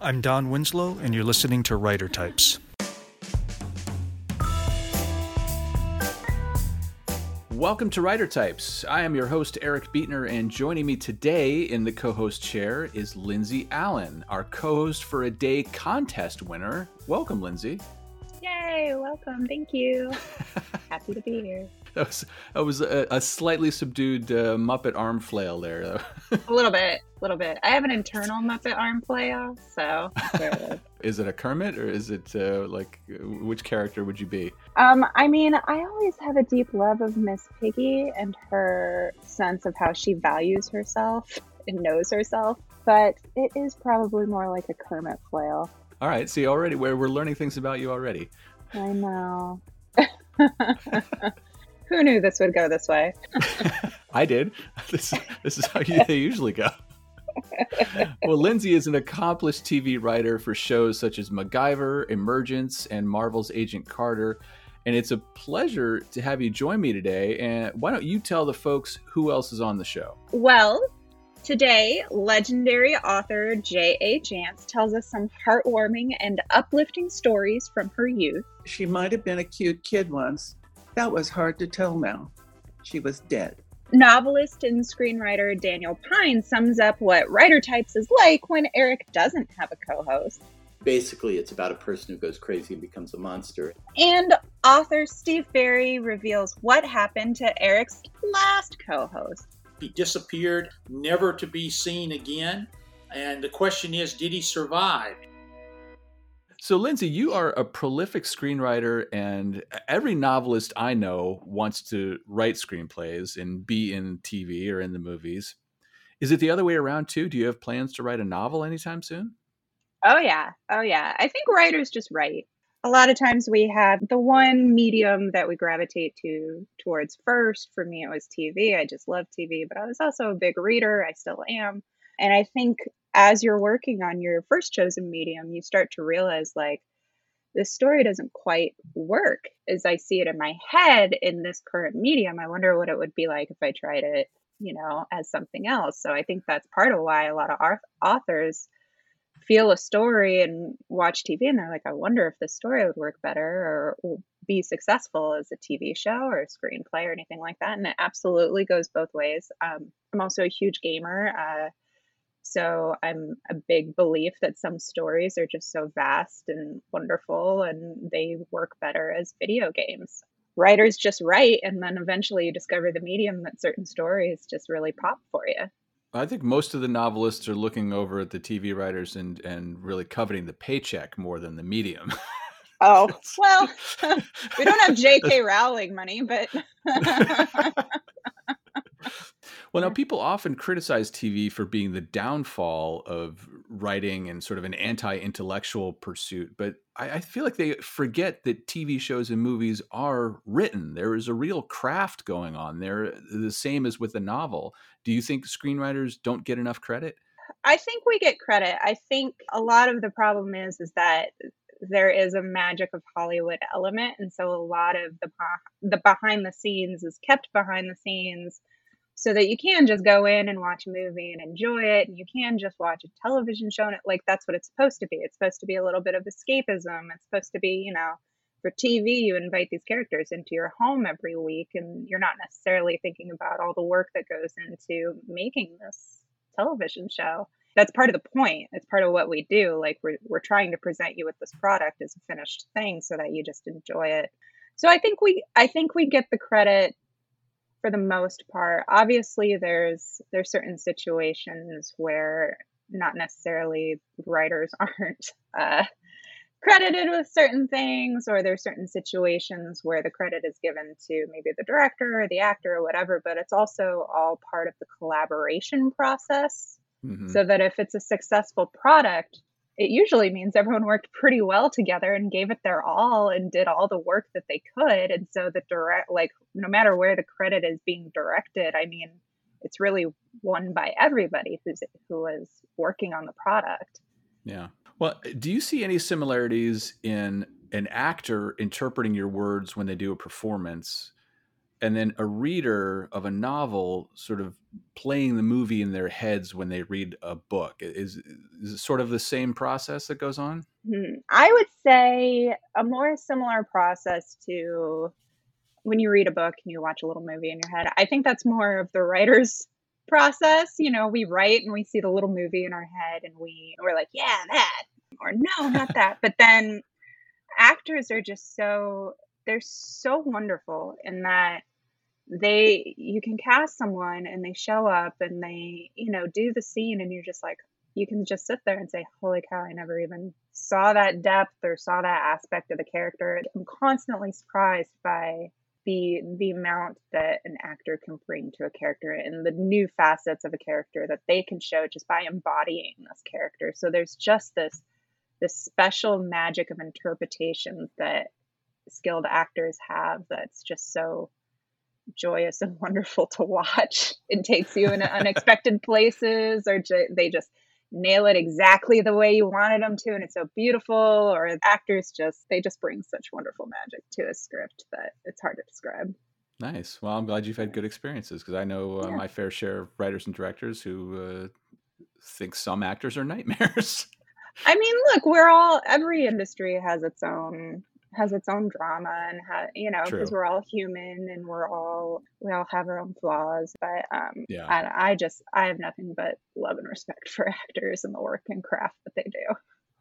I'm Don Winslow, and you're listening to Writer Types. Welcome to Writer Types. I am your host, Eric Beetner, and joining me today in the co host chair is Lindsay Allen, our co host for a day contest winner. Welcome, Lindsay. Yay, welcome. Thank you. Happy to be here. That was, that was a, a slightly subdued uh, Muppet arm flail there. a little bit, a little bit. I have an internal Muppet arm flail, so. is it a Kermit or is it uh, like which character would you be? Um, I mean, I always have a deep love of Miss Piggy and her sense of how she values herself and knows herself, but it is probably more like a Kermit flail. All right, see already where we're learning things about you already. I know. Who knew this would go this way? I did. This, this is how you, they usually go. well, Lindsay is an accomplished TV writer for shows such as MacGyver, Emergence, and Marvel's Agent Carter. And it's a pleasure to have you join me today. And why don't you tell the folks who else is on the show? Well, today, legendary author J.A. Jance tells us some heartwarming and uplifting stories from her youth. She might have been a cute kid once, that was hard to tell now. She was dead. Novelist and screenwriter Daniel Pyne sums up what writer types is like when Eric doesn't have a co host. Basically, it's about a person who goes crazy and becomes a monster. And author Steve Berry reveals what happened to Eric's last co host. He disappeared, never to be seen again. And the question is, did he survive? So, Lindsay, you are a prolific screenwriter, and every novelist I know wants to write screenplays and be in TV or in the movies. Is it the other way around too? Do you have plans to write a novel anytime soon? Oh, yeah. Oh, yeah. I think writers just write. A lot of times we have the one medium that we gravitate to towards first. For me, it was TV. I just love TV, but I was also a big reader. I still am. And I think as you're working on your first chosen medium, you start to realize like this story doesn't quite work as I see it in my head in this current medium. I wonder what it would be like if I tried it, you know, as something else. So I think that's part of why a lot of authors feel a story and watch TV and they're like, I wonder if this story would work better or be successful as a TV show or a screenplay or anything like that. And it absolutely goes both ways. Um, I'm also a huge gamer. Uh, so I'm a big belief that some stories are just so vast and wonderful and they work better as video games. Writers just write and then eventually you discover the medium that certain stories just really pop for you. I think most of the novelists are looking over at the TV writers and and really coveting the paycheck more than the medium. Oh, well, we don't have J.K. Rowling money, but well, now people often criticize TV for being the downfall of writing and sort of an anti-intellectual pursuit, but I, I, feel like they forget that TV shows and movies are written. There is a real craft going on. They're the same as with a novel. Do you think screenwriters don't get enough credit? I think we get credit. I think a lot of the problem is is that there is a magic of Hollywood element, and so a lot of the the behind the scenes is kept behind the scenes so that you can just go in and watch a movie and enjoy it and you can just watch a television show and it, like that's what it's supposed to be. It's supposed to be a little bit of escapism. It's supposed to be you know for tv you invite these characters into your home every week and you're not necessarily thinking about all the work that goes into making this television show. That's part of the point. It's part of what we do. Like we're, we're trying to present you with this product as a finished thing so that you just enjoy it. So i think we i think we get the credit for the most part. Obviously, there's there's certain situations where not necessarily writers aren't uh, credited with certain things, or there's certain situations where the credit is given to maybe the director or the actor or whatever. But it's also all part of the collaboration process. Mm-hmm. So that if it's a successful product, it usually means everyone worked pretty well together and gave it their all and did all the work that they could. And so the direct, like, no matter where the credit is being directed, I mean, it's really won by everybody who's who is working on the product. Yeah. Well, do you see any similarities in an actor interpreting your words when they do a performance and then a reader of a novel sort of playing the movie in their heads when they read a book? Is is sort of the same process that goes on? Hmm. I would say a more similar process to when you read a book and you watch a little movie in your head. I think that's more of the writer's process. You know, we write and we see the little movie in our head and we we're like, yeah, that or no, not that. But then actors are just so they're so wonderful in that they you can cast someone and they show up and they you know do the scene and you're just like you can just sit there and say holy cow i never even saw that depth or saw that aspect of the character. I'm constantly surprised by the the amount that an actor can bring to a character and the new facets of a character that they can show just by embodying this character. So there's just this this special magic of interpretation that skilled actors have that's just so joyous and wonderful to watch. It takes you in unexpected places, or ju- they just nail it exactly the way you wanted them to, and it's so beautiful. Or actors just they just bring such wonderful magic to a script that it's hard to describe. Nice. Well, I'm glad you've had good experiences because I know uh, Yeah. my fair share of writers and directors who uh, think some actors are nightmares. I mean, look, we're all every industry has its own has its own drama and ha, you know because we're all human and we're all we all have our own flaws but um Yeah. I, I just i have nothing but love and respect for actors and the work and craft that they do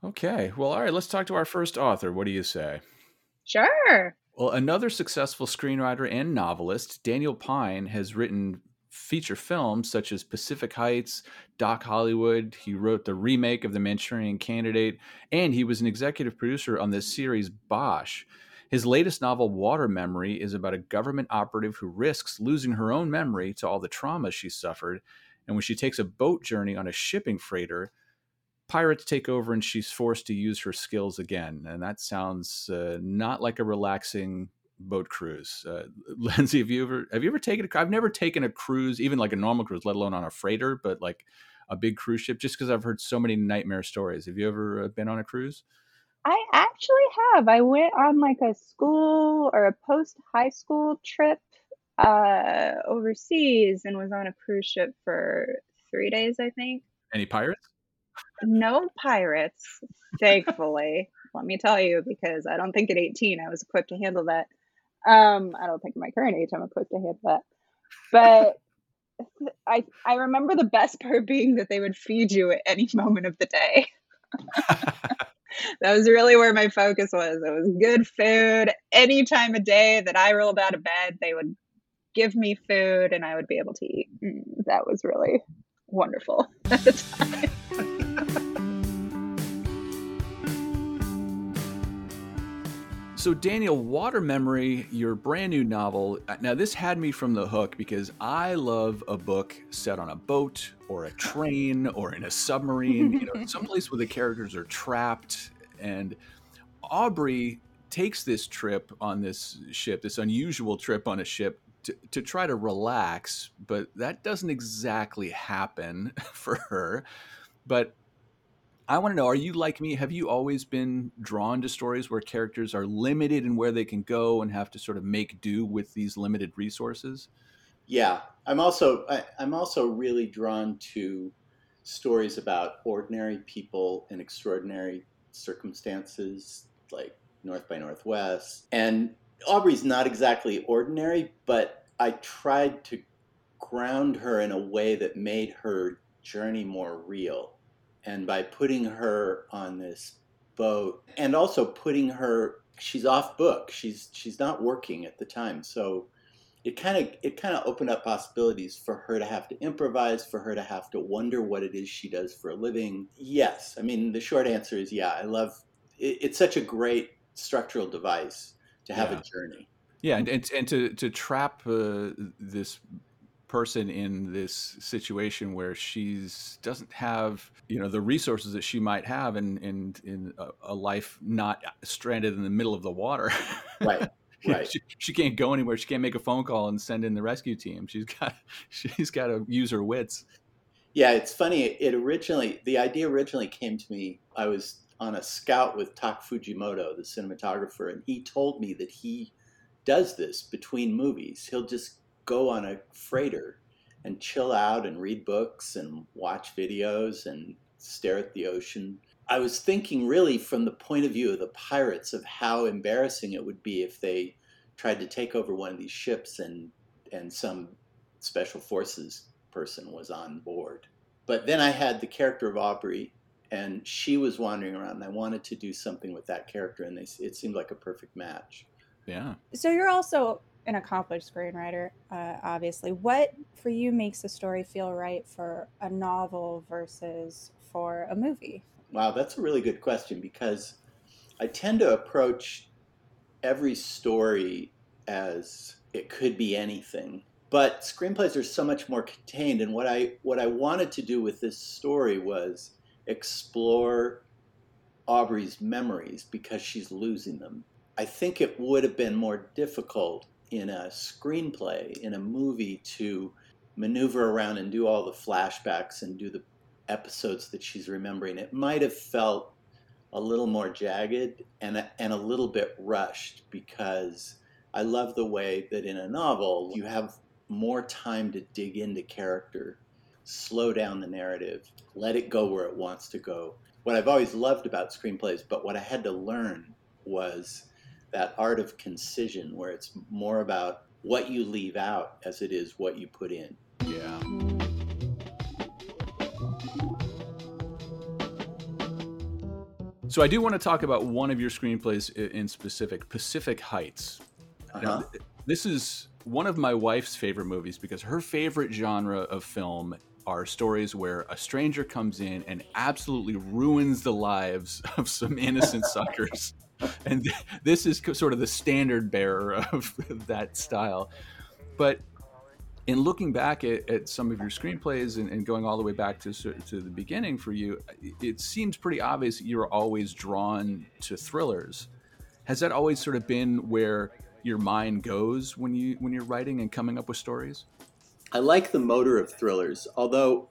okay. Well, all right. Let's talk to our first author. What do you say? sure Well, another successful screenwriter and novelist, Daniel Pyne, has written feature films such as Pacific Heights, Doc Hollywood. He wrote the remake of The Manchurian Candidate, and he was an executive producer on this series, Bosch. His latest novel, Water Memory, is about a government operative who risks losing her own memory to all the trauma she suffered. And when she takes a boat journey on a shipping freighter, pirates take over and she's forced to use her skills again. And that sounds uh, not like a relaxing boat cruise. Uh, Lindsay, have you ever have you ever taken a? I've never taken a cruise, even like a normal cruise, let alone on a freighter, but like a big cruise ship. Just because I've heard so many nightmare stories. Have you ever uh, been on a cruise? i actually have i went on like a school or a post high school trip uh overseas and was on a cruise ship for three days i think Any pirates? no pirates, thankfully. Let me tell you, because I don't think at 18 I was equipped to handle that. Um, I don't think my current age I'm equipped to handle that. But I I remember the best part being that they would feed you at any moment of the day. that was really where my focus was. It was good food any time of day that I rolled out of bed. They would give me food and I would be able to eat. Mm, that was really wonderful at the time. So, Daniel, Water Memory, your brand new novel. Now, this had me from the hook because I love a book set on a boat or a train or in a submarine, you know, someplace where the characters are trapped. And Aubrey takes this trip on this ship, this unusual trip on a ship. To, to try to relax, but that doesn't exactly happen for her. But I want to know: Are you like me? Have you always been drawn to stories where characters are limited in where they can go and have to sort of make do with these limited resources? Yeah, I'm also I, I'm also really drawn to stories about ordinary people in extraordinary circumstances, like North by Northwest. And Aubrey's not exactly ordinary, but I tried to ground her in a way that made her journey more real. And by putting her on this boat and also putting her she's off book. She's she's not working at the time. So it kind of it kind of opened up possibilities for her to have to improvise, for her to have to wonder what it is she does for a living. Yes, I mean the short answer is yeah. I love it, it's such a great structural device to have Yeah. a journey. Yeah, and and, and to to trap uh, this person in this situation where she's doesn't have you know the resources that she might have in in in a, a life not stranded in the middle of the water Right, right. she, she can't go anywhere she can't make a phone call and send in the rescue team she's got she's got to use her wits Yeah, it's funny. It originally the idea originally came to me. I was on a scout with Tak Fujimoto, the cinematographer, and he told me that he does this between movies. He'll just go on a freighter and chill out and read books and watch videos and stare at the ocean. I was thinking really from the point of view of the pirates of how embarrassing it would be if they tried to take over one of these ships and and some special forces person was on board. But then I had the character of Aubrey and she was wandering around and I wanted to do something with that character and they, it seemed like a perfect match. Yeah. So you're also an accomplished screenwriter, uh, obviously. What for you makes a story feel right for a novel versus for a movie? Wow, that's a really good question because I tend to approach every story as it could be anything. But screenplays are so much more contained and what I what I wanted to do with this story was explore Aubrey's memories because she's losing them. I think it would have been more difficult in a screenplay, in a movie, to maneuver around and do all the flashbacks and do the episodes that she's remembering. It might have felt a little more jagged and a, and a little bit rushed because I love the way that in a novel you have more time to dig into character, slow down the narrative, let it go where it wants to go. What I've always loved about screenplays, but what I had to learn was that art of concision where it's more about what you leave out as it is what you put in. Yeah. So I do want to talk about one of your screenplays in specific, Pacific Heights. Uh-huh. Now, this is one of my wife's favorite movies because her favorite genre of film are stories where a stranger comes in and absolutely ruins the lives of some innocent suckers. And this is sort of the standard bearer of that style. But in looking back at, at some of your screenplays and, and, going all the way back to, to the beginning for you, it seems pretty obvious you're always drawn to thrillers. Has that always sort of been where your mind goes when you when you're writing and coming up with stories? I like the motor of thrillers, although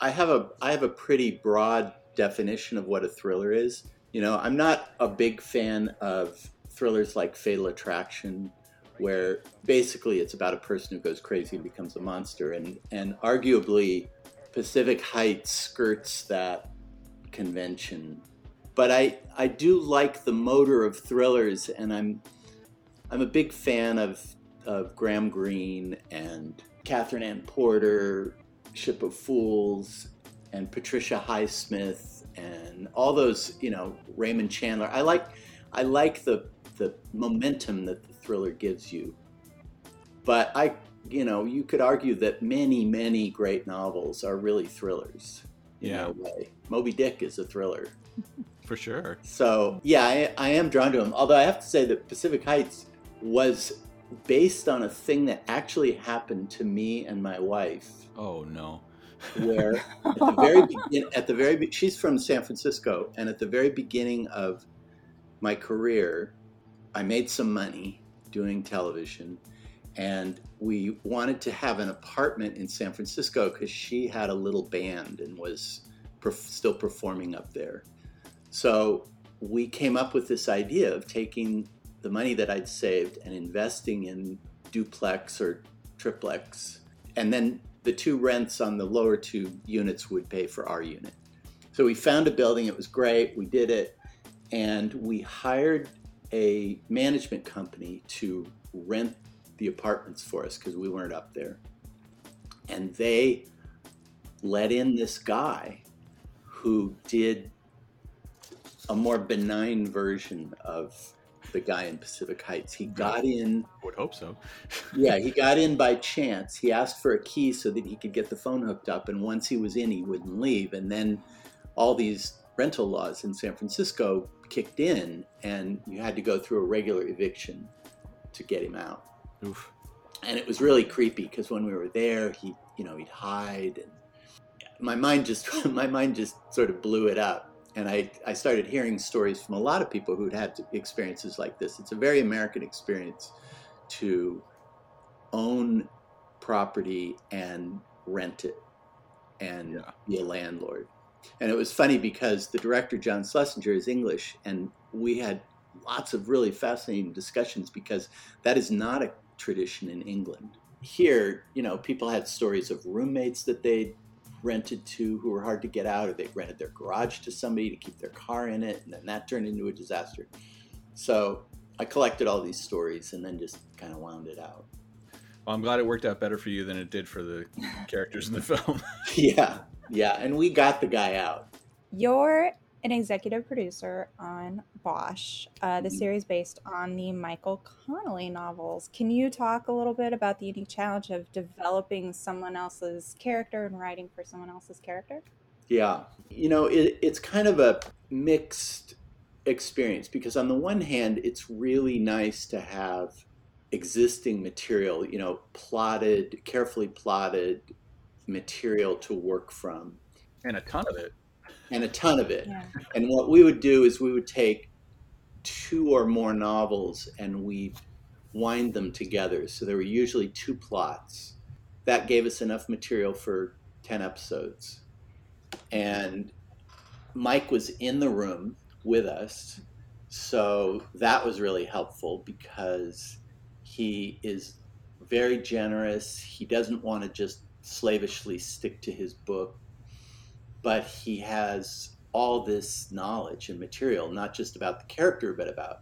I have a I have a pretty broad definition of what a thriller is. You know, I'm not a big fan of thrillers like Fatal Attraction where basically it's about a person who goes crazy and becomes a monster. And, and arguably, Pacific Heights skirts that convention. But I, I do like the motor of thrillers, and I'm, I'm a big fan of, of Graham Greene and Katherine Anne Porter, Ship of Fools, and Patricia Highsmith, and all those, you know, Raymond Chandler. I like, I like the the momentum that the thriller gives you. But I, you know, you could argue that many, many great novels are really thrillers in yeah. way. Moby Dick is a thriller. For sure. So, yeah, I, I am drawn to them. Although I have to say that Pacific Heights was based on a thing that actually happened to me and my wife. Oh, no. Where at the very begin, at the very she's from San Francisco, and at the very beginning of my career, I made some money doing television, and we wanted to have an apartment in San Francisco because she had a little band and was perf- still performing up there. So we came up with this idea of taking the money that I'd saved and investing in duplex or triplex, and then the two rents on the lower two units would pay for our unit. So we found a building, it was great, we did it, and we hired a management company to rent the apartments for us because we weren't up there. And they let in this guy who did a more benign version of the guy in Pacific Heights. He got in. I would hope so. yeah, he got in by chance. He asked for a key so that he could get the phone hooked up. And once he was in, he wouldn't leave. And then all these rental laws in San Francisco kicked in, and you had to go through a regular eviction to get him out. Oof. And it was really creepy because when we were there, he, you know, he'd hide, and my mind just, my mind just sort of blew it up. And I, I started hearing stories from a lot of people who'd had experiences like this. It's a very American experience to own property and rent it and yeah. be a landlord. And it was funny because the director, John Schlesinger, is English, and we had lots of really fascinating discussions because that is not a tradition in England. here, you know, people had stories of roommates that they'd rented to who were hard to get out, or they rented their garage to somebody to keep their car in it, and then that turned into a disaster. So I collected all these stories and then just kind of wound it out. Well, I'm glad it worked out better for you than it did for the characters in the film. yeah, yeah, and we got the guy out. You're an executive producer on Bosch, uh, the Mhm. series based on the Michael Connelly novels. Can you talk a little bit about the unique challenge of developing someone else's character and writing for someone else's character? Yeah. You know, it, it's kind of a mixed experience because, on the one hand, it's really nice to have existing material, you know, plotted, carefully plotted material to work from, and a ton of it. And a ton of it. Yeah. And what we would do is we would take two or more novels and we wind them together. So there were usually two plots. That gave us enough material for 10 episodes. And Mike was in the room with us. So that was really helpful because he is very generous. He doesn't want to just slavishly stick to his book but he has all this knowledge and material, not just about the character, but about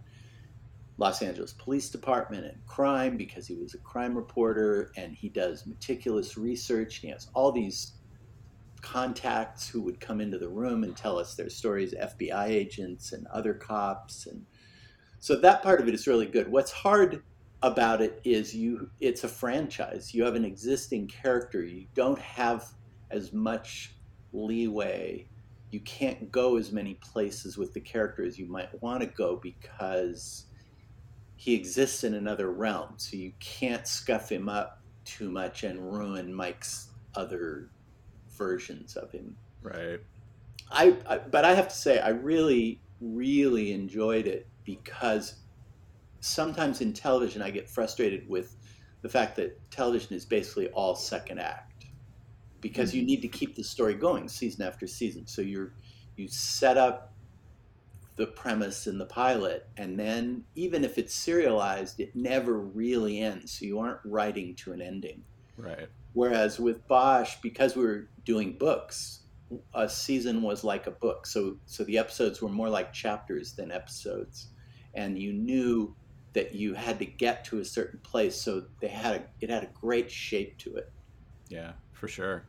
Los Angeles Police Department and crime, because he was a crime reporter and he does meticulous research. He has all these contacts who would come into the room and tell us their stories, FBI agents and other cops. And so that part of it is really good. What's hard about it is you it's a franchise. You have an existing character. You don't have as much leeway. You can't go as many places with the character as you might want to go because he exists in another realm. So you can't scuff him up too much and ruin Mike's other versions of him. Right. I, I but I have to say I really really enjoyed it because sometimes in television I get frustrated with the fact that television is basically all second act because you need to keep the story going season after season. So you're you set up the premise in the pilot and then even if it's serialized it never really ends. So you aren't writing to an ending. Right. Whereas with Bosch, because we were doing books, a season was like a book. So so the episodes were more like chapters than episodes, and you knew that you had to get to a certain place. So they had a it had a great shape to it. Yeah, for sure.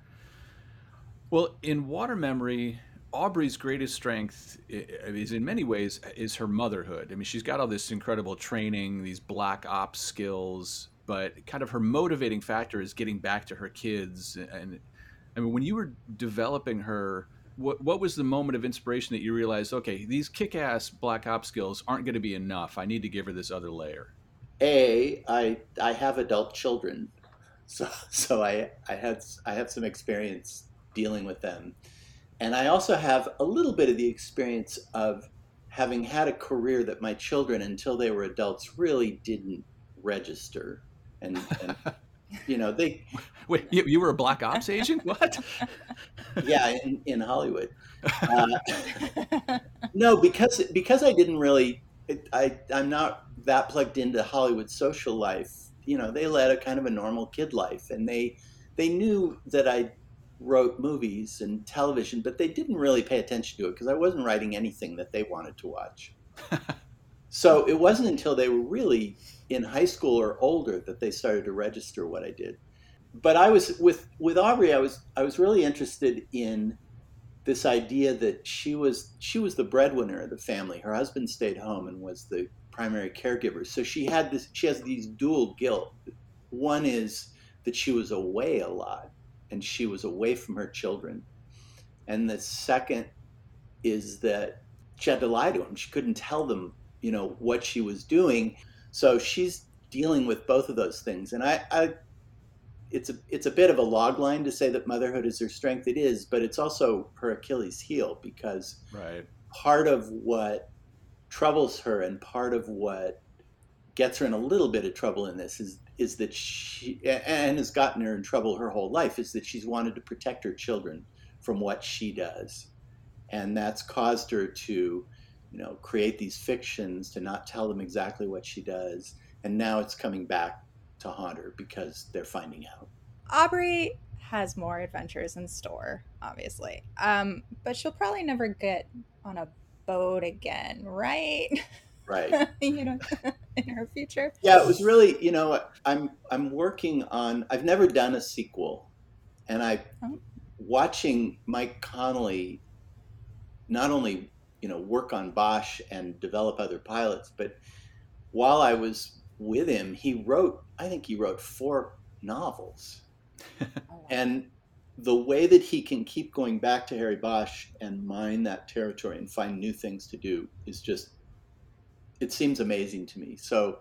Well, in Water Memory, Aubrey's greatest strength is in many ways is her motherhood. I mean, she's got all this incredible training, these black ops skills, but kind of her motivating factor is getting back to her kids. And I mean, when you were developing her, what what was the moment of inspiration that you realized, okay, these kick-ass black ops skills aren't going to be enough. I need to give her this other layer. A, I I have adult children, so so I I had I have some experience dealing with them, and I also have a little bit of the experience of having had a career that my children, until they were adults, really didn't register, and, and you know they Wait, you, you were a black ops agent? What? yeah in, in Hollywood. Uh, no, because because I didn't really, it, I I'm not that plugged into Hollywood social life. You know, they led a kind of a normal kid life, and they they knew that I wrote movies and television, but they didn't really pay attention to it because I wasn't writing anything that they wanted to watch. so it wasn't until they were really in high school or older that they started to register what I did. But I was with with Aubrey. I was I was really interested in this idea that she was she was the breadwinner of the family. Her husband stayed home and was the primary caregiver. So she had this she has these dual guilt. One is that she was away a lot and she was away from her children. And the second is that she had to lie to them. She couldn't tell them, you know, what she was doing. So she's dealing with both of those things. And I, I it's a it's a bit of a log line to say that motherhood is her strength. It is, but it's also her Achilles heel because right. part of what troubles her and part of what gets her in a little bit of trouble in this is is that she and has gotten her in trouble her whole life is that she's wanted to protect her children from what she does and that's caused her to you know create these fictions to not tell them exactly what she does and now it's coming back to haunt her because they're finding out. Aubrey has more adventures in store, obviously. Um, but she'll probably never get on a boat again, right? Right. you know, in her future. Yeah, it was really, you know, I'm I'm working on I've never done a sequel and I Oh. watching Mike Connelly not only, you know, work on Bosch and develop other pilots, but while I was with him, he wrote I think he wrote four novels. Oh. And the way that he can keep going back to Harry Bosch and mine that territory and find new things to do is just, it seems amazing to me. So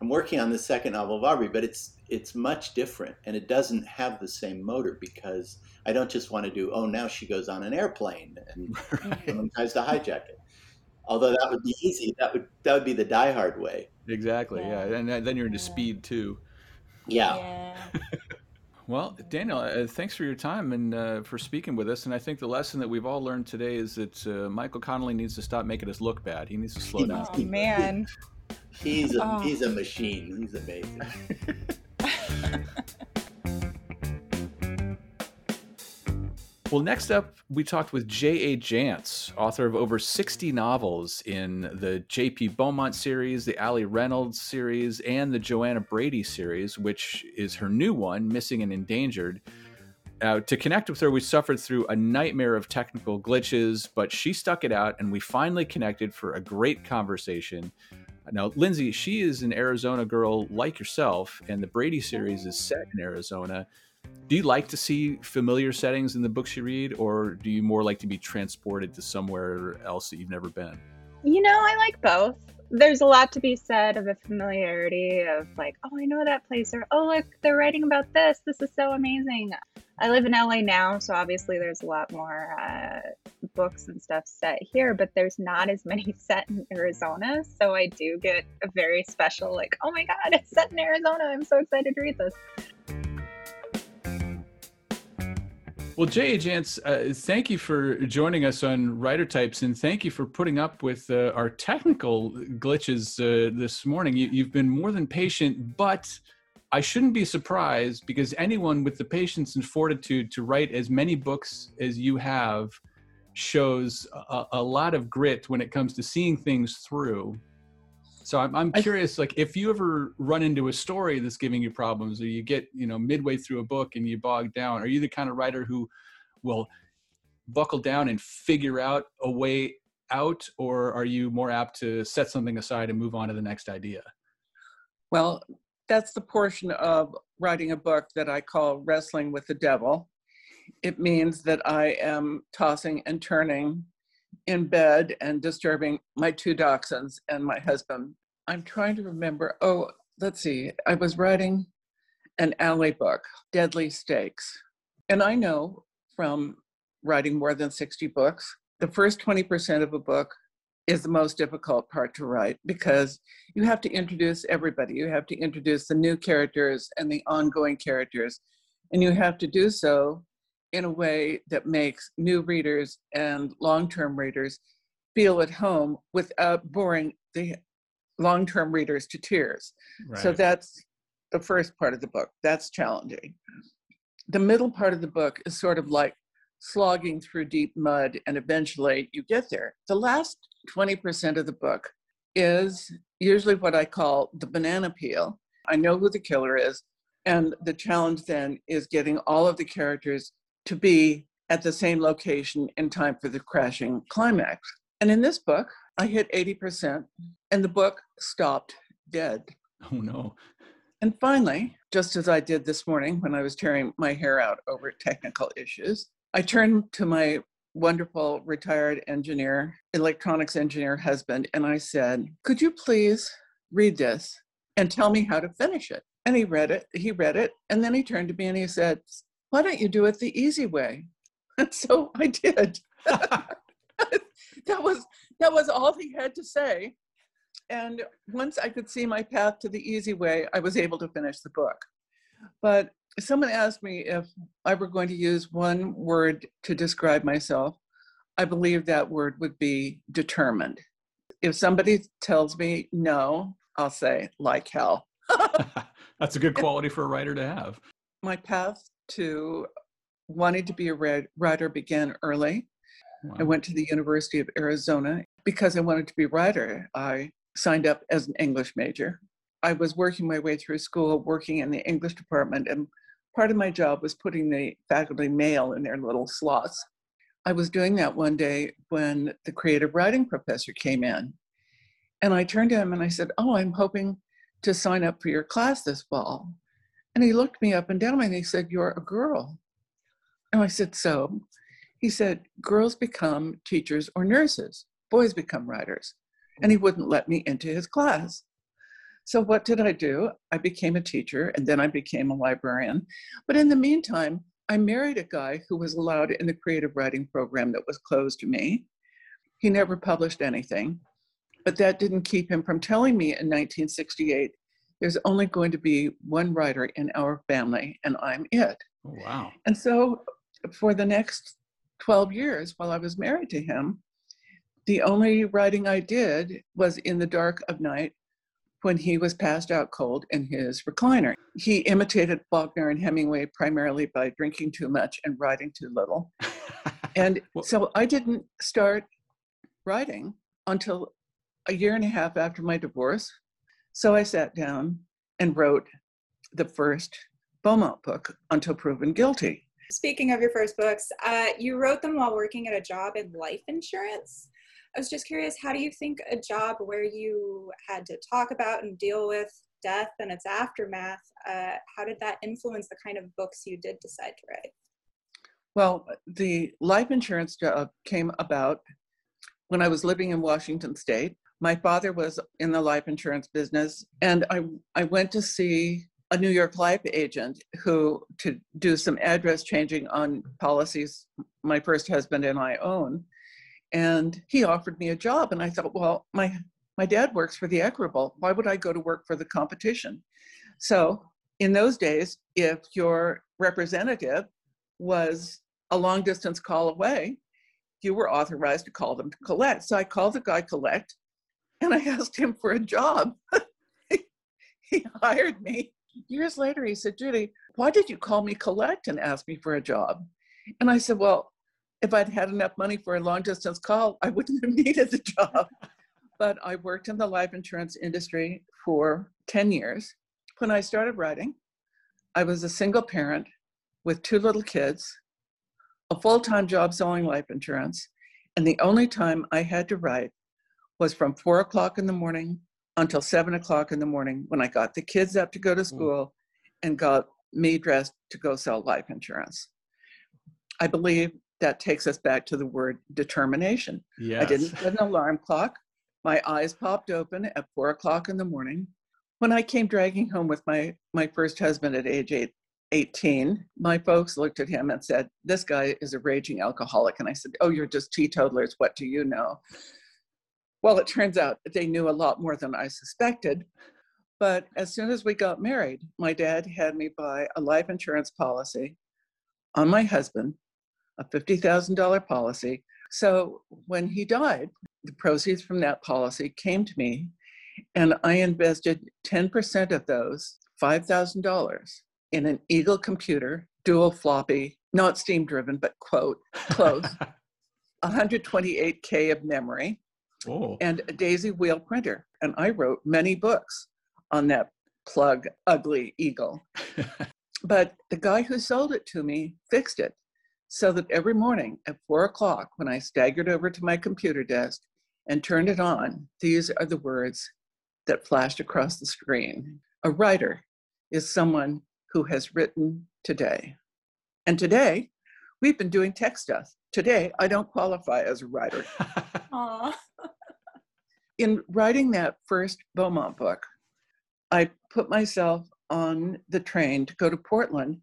I'm working on the second novel of Aubrey, but it's it's much different and it doesn't have the same motor because I don't just want to do, oh, now she goes on an airplane and someone tries to hijack it. Although that would be easy. That would that would be the diehard way. Exactly. Yeah. Yeah. And then you're into Yeah. speed too. Yeah. Yeah. Well, Daniel, uh, thanks for your time and uh, for speaking with us. And I think the lesson that we've all learned today is that uh, Michael Connelly needs to stop making us look bad. He needs to slow down. Oh man. He's a Oh. he's a machine. He's amazing. Well, next up, we talked with J.A. Jance, author of over 60 novels in the J.P. Beaumont series, the Ali Reynolds series, and the Joanna Brady series, which is her new one, Missing and Endangered. Uh, to connect with her, we suffered through a nightmare of technical glitches, but she stuck it out, and we finally connected for a great conversation. Now, Lindsay, she is an Arizona girl like yourself, and the Brady series is set in Arizona. Do you like to see familiar settings in the books you read, or do you more like to be transported to somewhere else that you've never been? You know, I like both. There's a lot to be said of the familiarity of like, oh, I know that place, or oh, look, they're writing about this. This is so amazing. I live in LA now, so obviously there's a lot more uh, books and stuff set here, but there's not as many set in Arizona. So I do get a very special, like, oh my God, it's set in Arizona. I'm so excited to read this. Well, Jay Jance, uh, thank you for joining us on Writer Types, and thank you for putting up with uh, our technical glitches uh, this morning. You, you've been more than patient, but I shouldn't be surprised because anyone with the patience and fortitude to write as many books as you have shows a, a lot of grit when it comes to seeing things through. So I'm, I'm curious, like if you ever run into a story that's giving you problems, or you get you know midway through a book and you bog down, are you the kind of writer who will buckle down and figure out a way out, or are you more apt to set something aside and move on to the next idea? Well, that's the portion of writing a book that I call Wrestling with the Devil. It means that I am tossing and turning in bed and disturbing my two dachshunds and my husband. I'm trying to remember. Oh, let's see. I was writing an Ali book, Deadly Stakes. And I know from writing more than 60 books, the first 20% of a book is the most difficult part to write because you have to introduce everybody. You have to introduce the new characters and the ongoing characters. And you have to do so in a way that makes new readers and long term readers feel at home without boring the long term readers to tears. So that's the first part of the book. That's challenging. The middle part of the book is sort of like slogging through deep mud, and eventually you get there. The last 20% of the book is usually what I call the banana peel. I know who the killer is, and the challenge then is getting all of the characters to be at the same location in time for the crashing climax. And in this book, I hit 80%, and the book stopped dead. Oh no. And finally, just as I did this morning when I was tearing my hair out over technical issues, I turned to my wonderful retired engineer, electronics engineer husband, and I said, Could you please read this and tell me how to finish it? And he read it, he read it, and then he turned to me and he said, Why don't you do it the easy way? And so I did. that was that was all he had to say. And once I could see my path to the easy way, I was able to finish the book. But someone asked me if I were going to use one word to describe myself. I believe that word would be determined. If somebody tells me no, I'll say like hell. That's a good quality for a writer to have. My path to wanting to be a writer began early. Wow. I went to the University of Arizona because I wanted to be a writer. I signed up as an English major. I was working my way through school, working in the English department, and part of my job was putting the faculty mail in their little slots. I was doing that one day when the creative writing professor came in. And I turned to him and I said, Oh, I'm hoping to sign up for your class this fall. And he looked me up and down and he said, You're a girl. And I said, So? He said, Girls become teachers or nurses, boys become writers. And he wouldn't let me into his class. So, what did I do? I became a teacher and then I became a librarian. But in the meantime, I married a guy who was allowed in the creative writing program that was closed to me. He never published anything, but that didn't keep him from telling me in 1968 there's only going to be one writer in our family, and I'm it. Oh, wow. And so, for the next 12 years while I was married to him, the only writing I did was in the dark of night when he was passed out cold in his recliner. He imitated Faulkner and Hemingway primarily by drinking too much and writing too little. and so I didn't start writing until a year and a half after my divorce. So I sat down and wrote the first Beaumont book, Until Proven Guilty. Speaking of your first books, uh, you wrote them while working at a job in life insurance. I was just curious, how do you think a job where you had to talk about and deal with death and its aftermath, uh, how did that influence the kind of books you did decide to write? Well, the life insurance job came about when I was living in Washington State. My father was in the life insurance business, and I, I went to see a New York life agent who to do some address changing on policies my first husband and I own and he offered me a job and i thought well my my dad works for the equitable. Why would i go to work for the competition? So in those days if your representative was a long distance call away you were authorized to call them to collect. So i called the guy collect and i asked him for a job he hired me years later he said judy why did you call me collect and ask me for a job and i said well if I'd had enough money for a long distance call, I wouldn't have needed the job. but I worked in the life insurance industry for 10 years. When I started writing, I was a single parent with two little kids, a full time job selling life insurance, and the only time I had to write was from four o'clock in the morning until seven o'clock in the morning when I got the kids up to go to hmm. school and got me dressed to go sell life insurance. I believe that takes us back to the word determination. Yes. I didn't set an alarm clock. My eyes popped open at four o'clock in the morning. When I came dragging home with my, my first husband at age eight, 18, my folks looked at him and said, This guy is a raging alcoholic. And I said, Oh, you're just teetotalers. What do you know? Well, it turns out they knew a lot more than I suspected. But as soon as we got married, my dad had me buy a life insurance policy on my husband a $50,000 policy. So when he died, the proceeds from that policy came to me, and I invested 10% of those, $5,000, in an Eagle computer, dual floppy, not steam driven, but quote, close, 128K of memory, oh. and a daisy wheel printer. And I wrote many books on that plug, ugly Eagle. but the guy who sold it to me fixed it so that every morning at four o'clock, when I staggered over to my computer desk and turned it on, these are the words that flashed across the screen. A writer is someone who has written today. And today, we've been doing tech stuff. Today, I don't qualify as a writer. In writing that first Beaumont book, I put myself on the train to go to Portland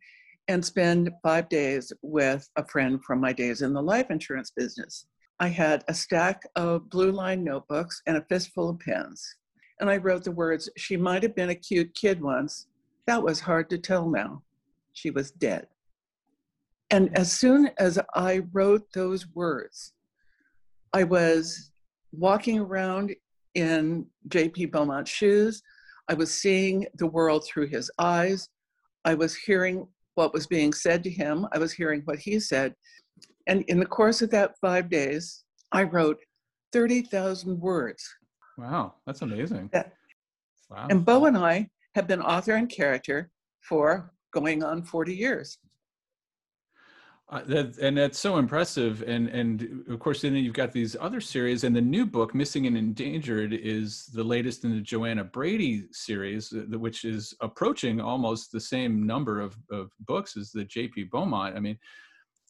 and spend five days with a friend from my days in the life insurance business. I had a stack of blue line notebooks and a fistful of pens. And I wrote the words, She might have been a cute kid once. That was hard to tell now. She was dead. And as soon as I wrote those words, I was walking around in J.P. Beaumont's shoes. I was seeing the world through his eyes. I was hearing what was being said to him. I was hearing what he said. And in the course of that five days, I wrote 30,000 words. Wow, that's amazing. Yeah. Wow. And Beau and I have been author and character for going on 40 years. Uh, that, and that's so impressive. And and of course, then you've got these other series, and the new book, Missing and Endangered, is the latest in the Joanna Brady series, uh, which is approaching almost the same number of, of books as the J.P. Beaumont. I mean,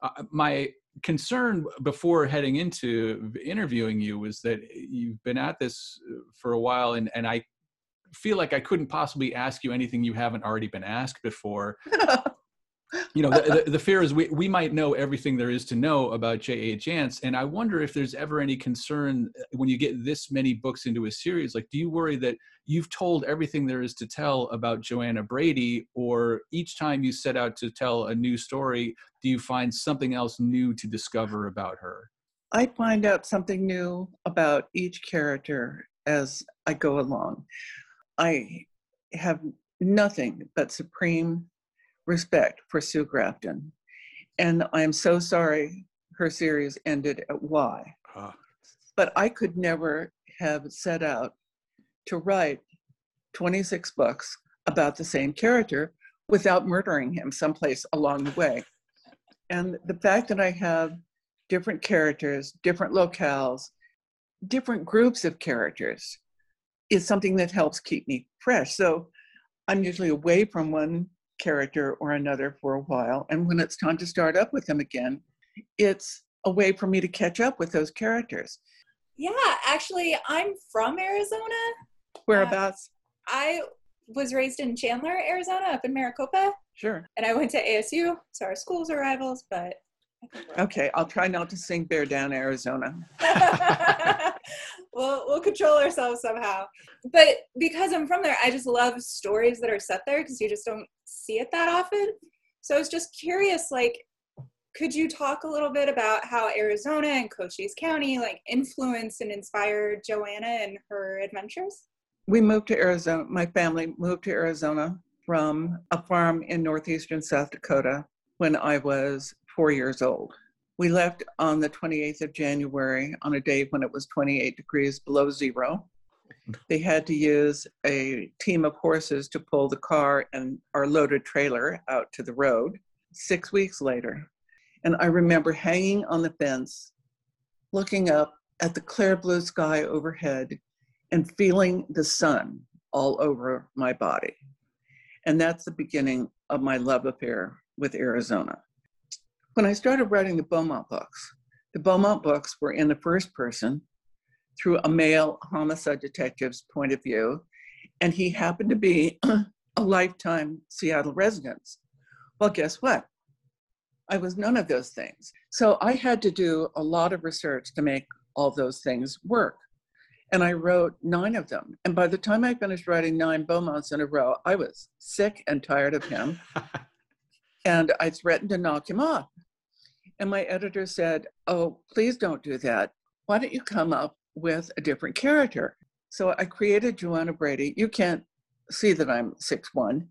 uh, my concern before heading into interviewing you was that you've been at this uh, for a while, and and I feel like I couldn't possibly ask you anything you haven't already been asked before. you know, the, the, the, fear is we, we might know everything there is to know about J.A. Jance. And I wonder if there's ever any concern uh, when you get this many books into a series, like, do you worry that you've told everything there is to tell about Joanna Brady, or each time you set out to tell a new story, do you find something else new to discover about her? I find out something new about each character as I go along. I have nothing but supreme respect for Sue Grafton. And I'm so sorry her series ended at Y. Ah. But I could never have set out to write 26 books about the same character without murdering him someplace along the way. And the fact that I have different characters, different locales, different groups of characters is something that helps keep me fresh. So I'm usually away from one character or another for a while. And when it's time to start up with them again, it's a way for me to catch up with those characters. Yeah, actually, I'm from Arizona. Whereabouts? Uh, I was raised in Chandler, Arizona, up in Maricopa. Sure. And I went to ASU, so our schools are rivals, but. Okay, I'll try not to sing Bear Down, Arizona. we'll, we'll control ourselves somehow. But because I'm from there, I just love stories that are set there because you just don't see it that often. So I was just curious, like, could you talk a little bit about how Arizona and Cochise County like influenced and inspired Joanna and her adventures? We moved to Arizona. My family moved to Arizona from a farm in northeastern South Dakota when I was four years old. We left on the 28th of January on a day when it was 28 degrees below zero. They had to use a team of horses to pull the car and our loaded trailer out to the road. Six weeks later, and I remember hanging on the fence, looking up at the clear blue sky overhead and feeling the sun all over my body. And that's the beginning of my love affair with Arizona. When I started writing the Beaumont books, the Beaumont books were in the first person through a male homicide detective's point of view, and he happened to be a lifetime Seattle resident. Well, guess what? I was none of those things. So I had to do a lot of research to make all those things work. And I wrote nine of them. And by the time I finished writing nine Beaumonts in a row, I was sick and tired of him. and I threatened to knock him off. And my editor said, Oh, please don't do that. Why don't you come up with a different character? So I created Joanna Brady. You can't see that I'm six one,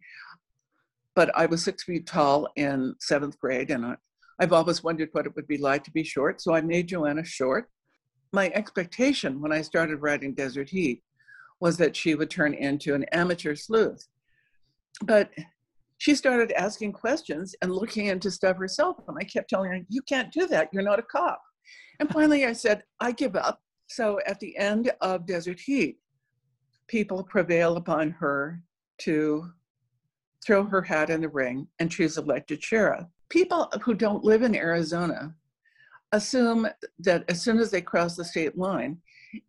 but I was six feet tall in seventh grade, and I, I've always wondered what it would be like to be short. So I made Joanna short. My expectation when I started writing Desert Heat was that she would turn into an amateur sleuth. But she started asking questions and looking into stuff herself. And I kept telling her, You can't do that. You're not a cop. And finally, I said, I give up. So at the end of Desert Heat, people prevail upon her to throw her hat in the ring and she's elected sheriff. People who don't live in Arizona assume that as soon as they cross the state line,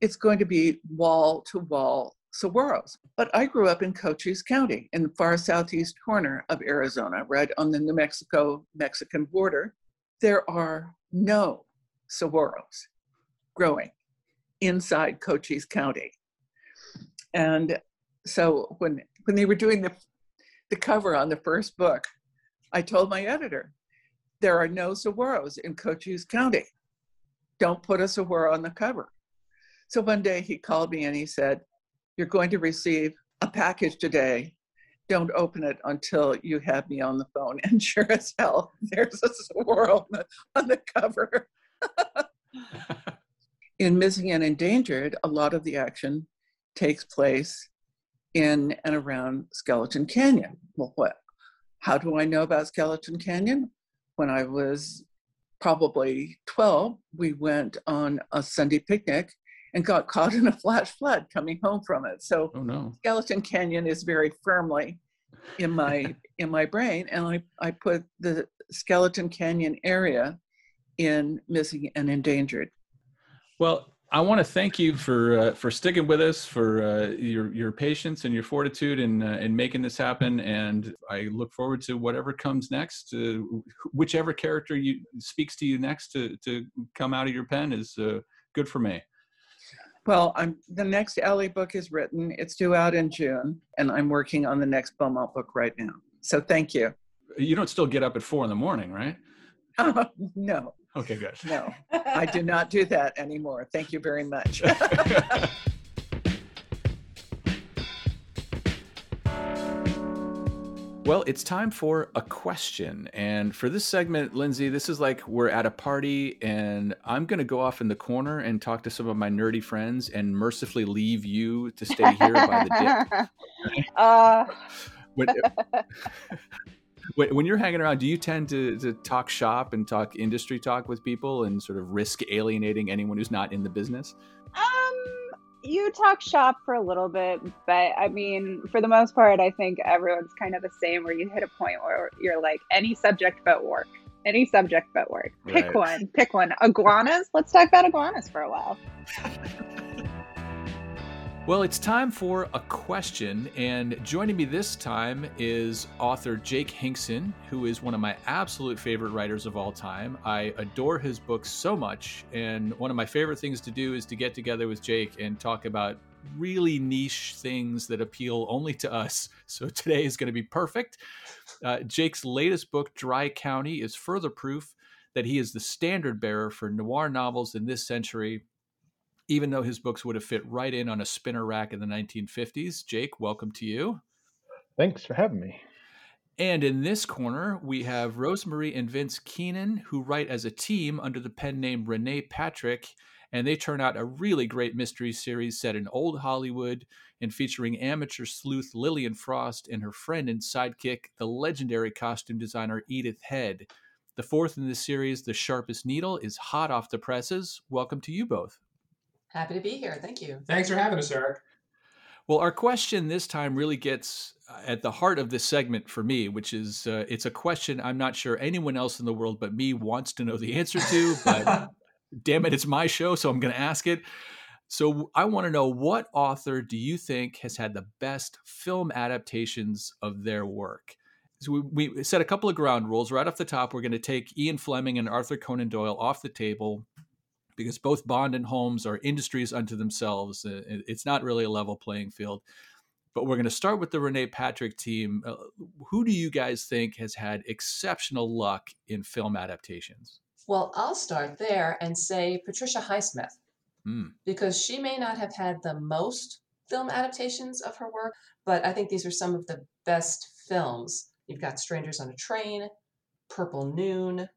it's going to be wall to wall saguaros. But I grew up in Cochise County in the far southeast corner of Arizona, right on the New Mexico Mexican border. There are no saguaros growing inside Cochise County. And so when when they were doing the the cover on the first book, I told my editor, there are no saguaros in Cochise County. Don't put a saguaro on the cover. So one day he called me and he said, you're going to receive a package today, don't open it until you have me on the phone. And sure as hell, there's a saguaro on the, on the cover. in Missing and Endangered, a lot of the action takes place in and around Skeleton Canyon. Well, what? How do I know about Skeleton Canyon? When I was probably 12, we went on a Sunday picnic and got caught in a flash flood coming home from it. So oh no. Skeleton Canyon is very firmly in my in my brain, and I, I put the Skeleton Canyon area in missing and endangered. Well, I want to thank you for uh, for sticking with us, for uh, your your patience and your fortitude in uh, in making this happen. And I look forward to whatever comes next. Uh, whichever character you speaks to you next to to come out of your pen is uh, good for me. Well, I'm the next Ali book is written. It's due out in June, and I'm working on the next Beaumont book right now. So thank you. You don't still get up at four in the morning, right? no. Okay, good. No, I do not do that anymore. Thank you very much. Well, it's time for a question. And for this segment, Lindsay, this is like we're at a party and I'm going to go off in the corner and talk to some of my nerdy friends and mercifully leave you to stay here by the dip. Uh. when, when, you're hanging around, do you tend to, to talk shop and talk industry talk with people and sort of risk alienating anyone who's not in the business? Um, you talk shop for a little bit, but I mean, for the most part, I think everyone's kind of the same where you hit a point where you're like, any subject but work. Any subject but work. Pick right. one. Pick one. Iguanas? Let's talk about iguanas for a while. Well, it's time for a question, and joining me this time is author Jake Hinkson, who is one of my absolute favorite writers of all time. I adore his books so much, and one of my favorite things to do is to get together with Jake and talk about really niche things that appeal only to us. So today is going to be perfect. Uh, Jake's latest book, Dry County, is further proof that he is the standard bearer for noir novels in this century even though his books would have fit right in on a spinner rack in the 1950s. Jake, welcome to you. Thanks for having me. And in this corner, we have Rosemarie and Vince Keenan, who write as a team under the pen name Renee Patrick. And they turn out a really great mystery series set in old Hollywood and featuring amateur sleuth Lillian Frost and her friend and sidekick, the legendary costume designer Edith Head. The fourth in this series, The Sharpest Needle, is hot off the presses. Welcome to you both. Happy to be here. Thank you. Thanks for having us, Eric. Well, our question this time really gets uh, at the heart of this segment for me, which is uh, it's a question I'm not sure anyone else in the world but me wants to know the answer to, but damn it, it's my show, so I'm going to ask it. So I want to know what author do you think has had the best film adaptations of their work? So we, we set a couple of ground rules right off the top. We're going to take Ian Fleming and Arthur Conan Doyle off the table because both Bond and Holmes are industries unto themselves. It's not really a level playing field. But we're going to start with the Renee Patrick team. Uh, who do you guys think has had exceptional luck in film adaptations? Well, I'll start there and say Patricia Highsmith, mm. because she may not have had the most film adaptations of her work, but I think these are some of the best films. You've got Strangers on a Train, Purple Noon,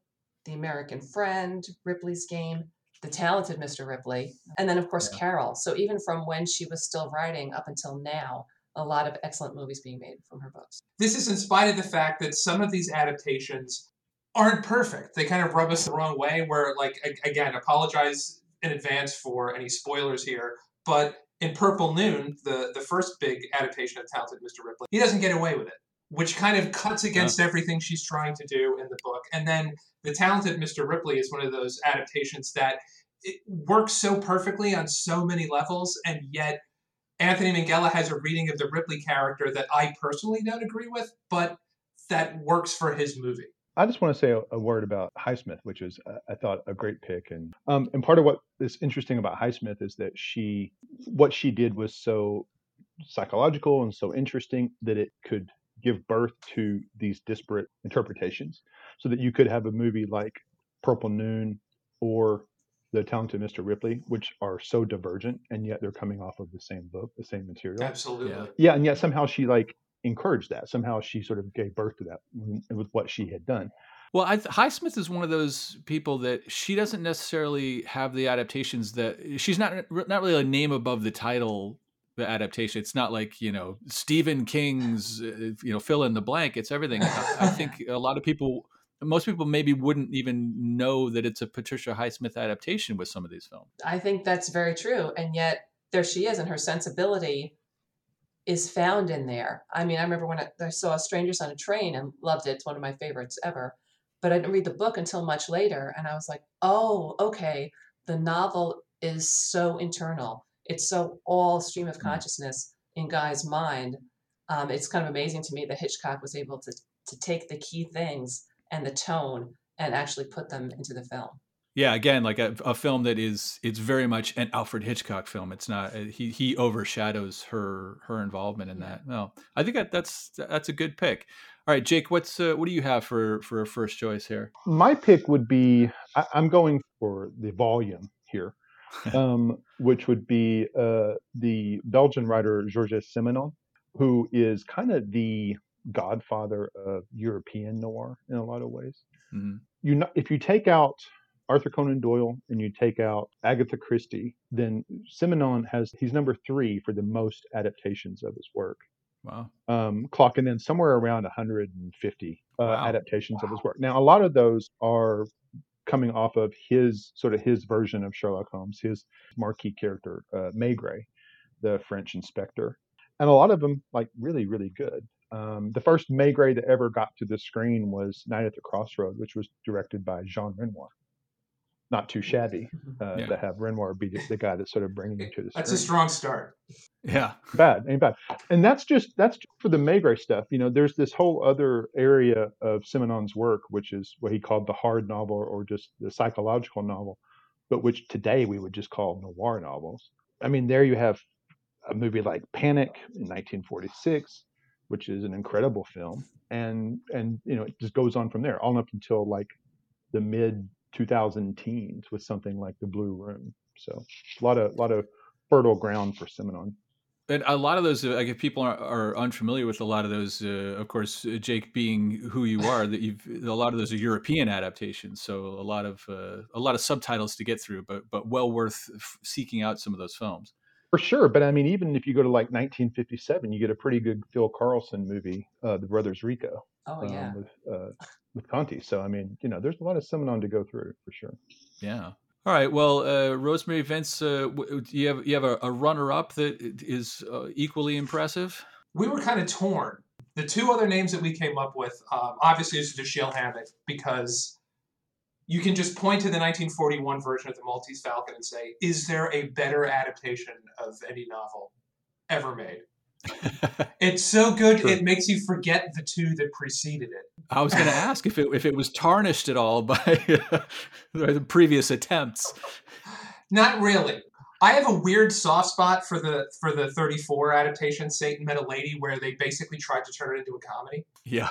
The American Friend, Ripley's Game the talented Mr. Ripley, and then of course yeah. Carol. So even from when she was still writing up until now, a lot of excellent movies being made from her books. This is in spite of the fact that some of these adaptations aren't perfect. They kind of rub us the wrong way. Where, like, again, apologize in advance for any spoilers here, but in Purple Noon, the the first big adaptation of Talented Mr. Ripley, he doesn't get away with it which kind of cuts against everything she's trying to do in the book. And then The Talented Mr. Ripley is one of those adaptations that it works so perfectly on so many levels, and yet Anthony Minghella has a reading of the Ripley character that I personally don't agree with, but that works for his movie. I just want to say a, a word about Highsmith, which is, uh, I thought, a great pick. And um, and part of what is interesting about Highsmith is that she, what she did was so psychological and so interesting that it could give birth to these disparate interpretations so that you could have a movie like Purple Noon or The Talented Mr. Ripley, which are so divergent, and yet they're coming off of the same book, the same material. Absolutely. Yeah. Yeah, and yet somehow she like encouraged that. Somehow she sort of gave birth to that with what she had done. Well, I, Highsmith is one of those people that she doesn't necessarily have the adaptations that she's not not really a name above the title. The adaptation. It's not like you know Stephen King's uh, you know fill in the blank. It's everything. I, I think a lot of people, most people maybe wouldn't even know that it's a Patricia Highsmith adaptation with some of these films. I think that's very true. And yet there she is, and her sensibility is found in there. I mean, I remember when I, I saw Strangers on a Train and loved it. It's one of my favorites ever. But I didn't read the book until much later. And I was like, oh, okay. The novel is so internal, it's so all stream of consciousness in Guy's mind. Um, it's kind of amazing to me that Hitchcock was able to, to take the key things and the tone and actually put them into the film. Yeah, again, like a, a film that is it's very much an Alfred Hitchcock film. It's not uh, he he overshadows her her involvement in that. No, I think that that's that's a good pick. All right, Jake, what's uh, what do you have for for a first choice here? My pick would be I, I'm going for the volume here, um, which would be uh, the Belgian writer Georges Simenon, who is kind of the godfather of European noir in a lot of ways. Mhm. You know, if you take out Arthur Conan Doyle and you take out Agatha Christie, then Simenon has he's number three for the most adaptations of his work. Wow. um, clocking in somewhere around 150 uh, Wow. adaptations of his work. Now, a lot of those are coming off of his sort of his version of Sherlock Holmes, his marquee character, uh, Maigret, the French inspector, and a lot of them like really, really good. Um, the first Maigret that ever got to the screen was Night at the Crossroad, which was directed by Jean Renoir. Not too shabby uh, Yeah. to have Renoir be the, the guy that's sort of bringing you to the That's a strong start. Yeah. bad ain't bad and that's just that's just for the Maigret stuff you know there's this whole other area of simenon's work which is what he called the hard novel or just the psychological novel but which today we would just call noir novels i mean there you have a movie like panic in 1946 which is an incredible film and and you know it just goes on from there all up until like the mid 2000 teens with something like the blue room so a lot of a lot of fertile ground for simenon And a lot of those, uh, like if people are, are unfamiliar with a lot of those, uh, of course, uh, Jake being who you are, that you've a lot of those are European adaptations, so a lot of uh, a lot of subtitles to get through, but but well worth f- seeking out some of those films. For sure, but I mean, even if you go to like 1957, you get a pretty good Phil Karlson movie, uh, The Brothers Rico, Oh, um, yeah. with uh, with Conte. So I mean, you know, there's a lot of Simenon to go through for sure. Yeah. All right. Well, uh, Rosemarie Vince, uh, w- do you have you have a, a runner up that is uh, equally impressive? We were kind of torn. The two other names that we came up with, um, obviously, is Dashiell Hammett because you can just point to the 1941 version of the Maltese Falcon and say, "Is there a better adaptation of any novel ever made?" It's so good True. it makes you forget the two that preceded it. I was going to ask if it if it was tarnished at all by the previous attempts. Not really. I have a weird soft spot for the for the 34 adaptation Satan Met a Lady where they basically tried to turn it into a comedy. Yeah.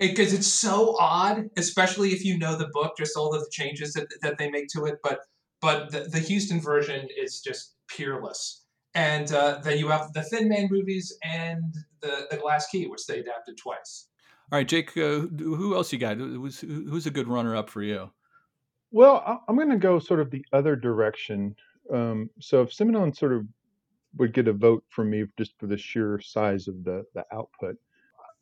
because it's so odd, especially if you know the book, just all of the changes that, that they make to it. But but the, the Huston version is just peerless. And uh, then you have the Thin Man movies and the the Glass Key, which they adapted twice. All right, Jake. Uh, who else you got? Who's who's a good runner up for you? Well, I- I'm going to go sort of the other direction. Um, so if Simenon sort of would get a vote from me just for the sheer size of the the output,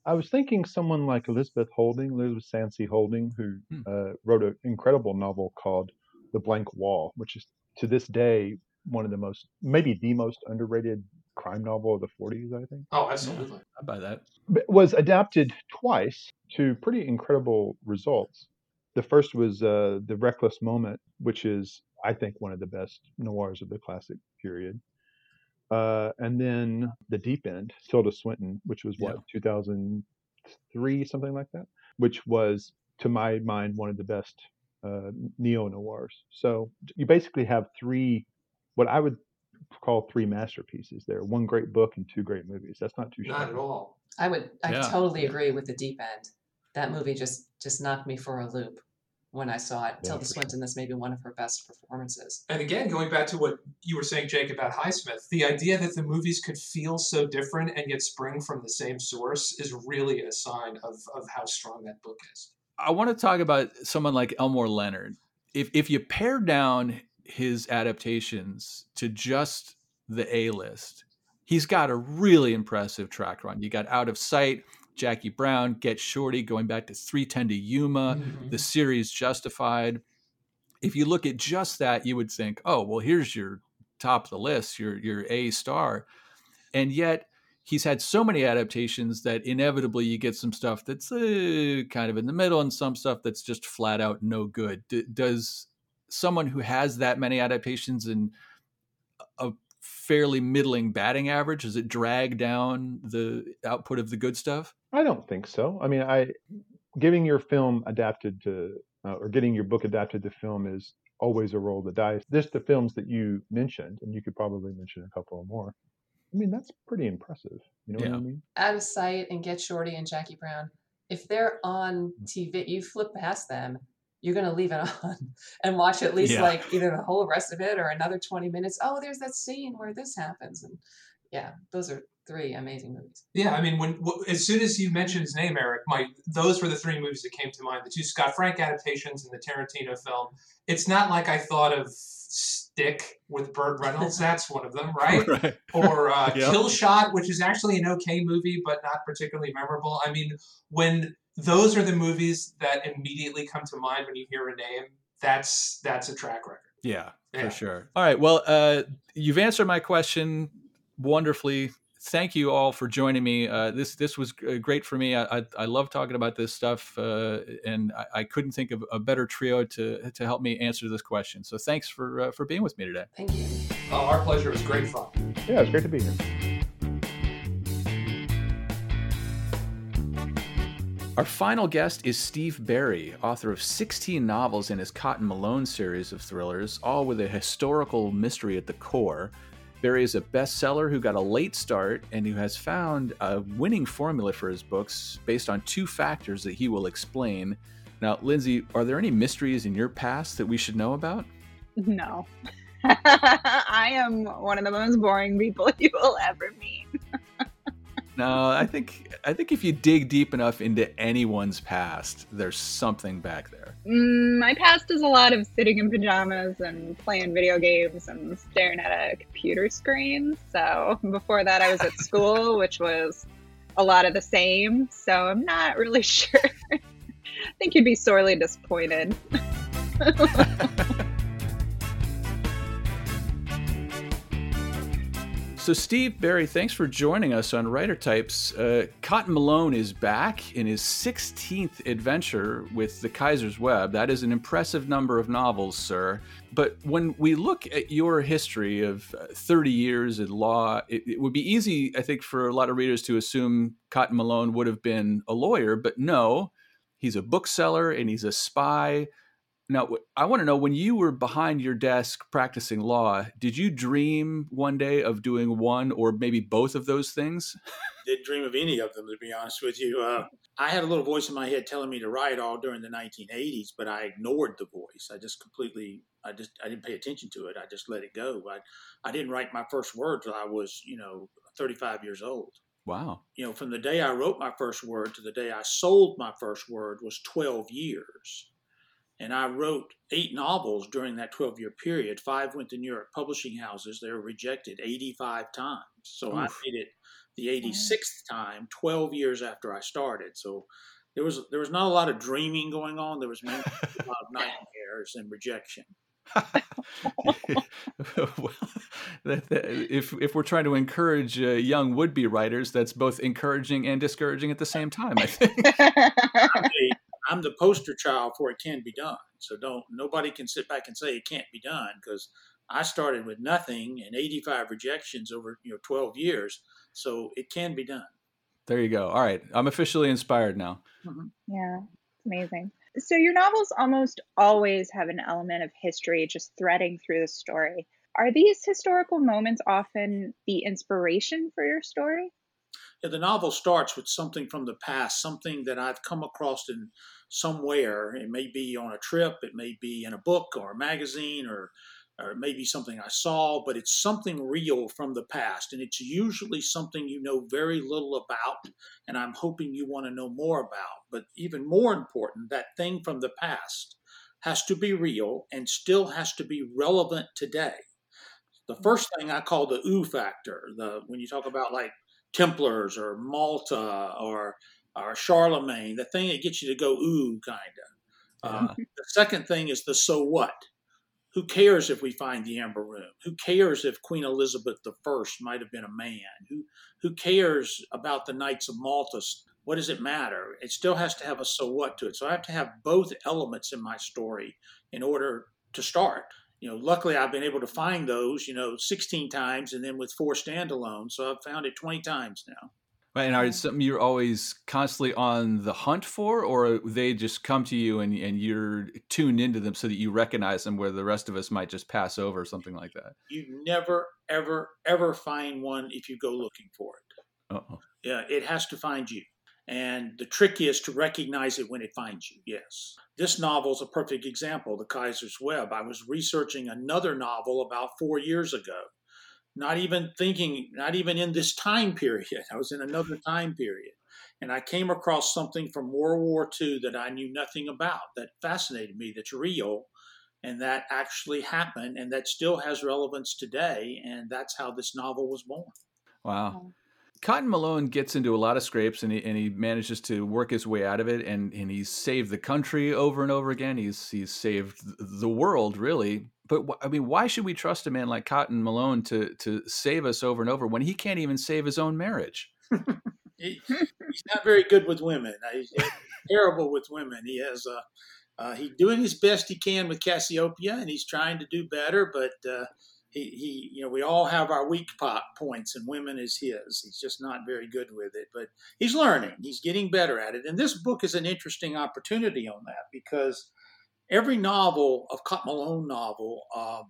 I was thinking someone like Elizabeth Holding, Elizabeth Sanxay Holding, who Hmm. uh, wrote an incredible novel called The Blank Wall, which is to this day one of the most, maybe the most underrated crime novel of the 40s, I think. Oh, absolutely. I buy that. But was adapted twice to pretty incredible results. The first was uh, The Reckless Moment, which is, I think, one of the best noirs of the classic period. Uh, and then The Deep End, Tilda Swinton, which was what, 2003, something like that, which was, to my mind, one of the best uh, neo noirs. So you basically have three, what I would call three masterpieces there one great book and two great movies. That's not too sure. Not shabby. at all. I would, I Yeah. totally agree with the deep end. That movie just just knocked me for a loop. when I saw it. Yeah, Tilda for Swinton, that's maybe one of her best performances. And again, going back to what you were saying, Jake, about Highsmith, the idea that the movies could feel so different and yet spring from the same source is really a sign of, of how strong that book is. I want to talk about someone like Elmore Leonard. If if you pare down his adaptations to just the A list, he's got a really impressive track run. You got Out of Sight, Jackie Brown, Get Shorty, going back to 310 to Yuma, Mm-hmm. the series Justified. If you look at just that, you would think, oh, well, here's your top of the list, your your A star. And yet he's had so many adaptations that inevitably you get some stuff that's uh, kind of in the middle and some stuff that's just flat out no good. D- does someone who has that many adaptations and a fairly middling batting average does it drag down the output of the good stuff? I don't think so. I mean, I giving your film adapted to uh, or getting your book adapted to film is always a roll of the dice. Just the films that you mentioned, and you could probably mention a couple more. I mean, that's pretty impressive. You know what I mean? Out of Sight and Get Shorty and Jackie Brown, if they're on TV, you flip past them, you're going to leave it on and watch at least Yeah. like either the whole rest of it or another 20 minutes. Oh, there's that scene where this happens. And yeah, those are three amazing movies. Yeah, I mean, when w- as soon as you mentioned his name, Eric, my those were the three movies that came to mind: the two Scott Frank adaptations and the Tarantino film. It's not like I thought of Stick with Burt Reynolds. That's one of them, right? right. Or uh, Yep. Killshot, which is actually an okay movie, but not particularly memorable. I mean, when those are the movies that immediately come to mind when you hear a name, that's that's a track record. Yeah, Yeah. for sure. All right. Well, uh, you've answered my question wonderfully. Thank you all for joining me. Uh, this this was great for me. I I, I love talking about this stuff, uh, and I, I couldn't think of a better trio to to help me answer this question. So thanks for uh, for being with me today. Thank you. Oh, our pleasure. It was great fun. Yeah, it's great to be here. Our final guest is Steve Berry, author of 16 novels in his Cotton Malone series of thrillers, all with a historical mystery at the core. Berry is a bestseller who got a late start and who has found a winning formula for his books based on two factors that he will explain. Now, Lindsay, are there any mysteries in your past that we should know about? No. I am one of the most boring people you will ever meet. No, I think I think if you dig deep enough into anyone's past, there's something back there. Mm, my past is a lot of sitting in pajamas and playing video games and staring at a computer screen. So before that, I was at school, which was a lot of the same. So I'm not really sure. I think you'd be sorely disappointed. So, Steve Berry, thanks for joining us on Writer Types. Uh, Cotton Malone is back in his 16th adventure with the Kaiser's Web. That is an impressive number of novels, sir. But when we look at your history of uh, 30 years in law, it, it would be easy, I think, for a lot of readers to assume Cotton Malone would have been a lawyer, but no, he's a bookseller and he's a spy. Now, I want to know when you were behind your desk practicing law, did you dream one day of doing one or maybe both of those things? Didn't dream of any of them, to be honest with you. Uh, I had a little voice in my head telling me to write all during the 1980s, but I ignored the voice. I just completely, I just, I didn't pay attention to it. I just let it go. I, I didn't write my first word till I was, you know, 35 years old. Wow. You know, from the day I wrote my first word to the day I sold my first word was 12 years. And I wrote eight novels during that 12 year period. Five went to New York publishing houses. They were rejected 85 times. So I made it the 86th time, 12 years after I started. So there was there was not a lot of dreaming going on. There was a lot of nightmares and rejection. well, that, that- if if we're trying to encourage uh, young would be writers, that's both encouraging and discouraging at the same time. I think. I'm the, I'm the poster child for it can be done. So don't nobody can sit back and say it can't be done because I started with nothing and 85 rejections over you know 12 years. So it can be done. there you go. All right, I'm officially inspired now. Mm-hmm. Yeah, it's amazing. So your novels almost always have an element of history just threading through the story. Are these historical moments often the inspiration for your story? Yeah, the novel starts with something from the past, something that I've come across in somewhere. It may be on a trip, it may be in a book or a magazine, or or maybe something I saw, but it's something real from the past. And it's usually something you know very little about, and I'm hoping you want to know more about. But even more important, that thing from the past has to be real and still has to be relevant today. The first thing I call the ooh factor, the when you talk about like Templars or Malta or or Charlemagne, the thing that gets you to go ooh kind of. Uh, the second thing is the so what who cares if we find the Amber Room? Who cares if Queen Elizabeth I might have been a man? Who who cares about the Knights of Malta? What does it matter? It still has to have a so what to it. So I have to have both elements in my story in order to start. You know, luckily I've been able to find those, you know, 16 times and then with four standalones. So I've found it 20 times now. Right, and are it something you're always constantly on the hunt for, or they just come to you and and you're tuned into them so that you recognize them, where the rest of us might just pass over, something like that? You never, ever, ever find one if you go looking for it. Uh-oh. Yeah, it has to find you, and the trick is to recognize it when it finds you. Yes, this novel is a perfect example. The Kaiser's Web. I was researching another novel about four years ago not even thinking, not even in this time period. I was in another time period. And I came across something from World War II that I knew nothing about that fascinated me, that's real, and that actually happened, and that still has relevance today. And that's how this novel was born. Wow. Cotton Malone gets into a lot of scrapes and he, and he manages to work his way out of it and, and he's saved the country over and over again. He's he's saved the world really. But I mean, why should we trust a man like Cotton Malone to to save us over and over when he can't even save his own marriage? he, he's not very good with women. He's terrible with women. He has a uh, he's doing his best he can with Cassiopeia, and he's trying to do better. But uh, he, he, you know, we all have our weak pot points, and women is his. He's just not very good with it, but he's learning. He's getting better at it. And this book is an interesting opportunity on that because every novel of Cotton Malone novel, uh,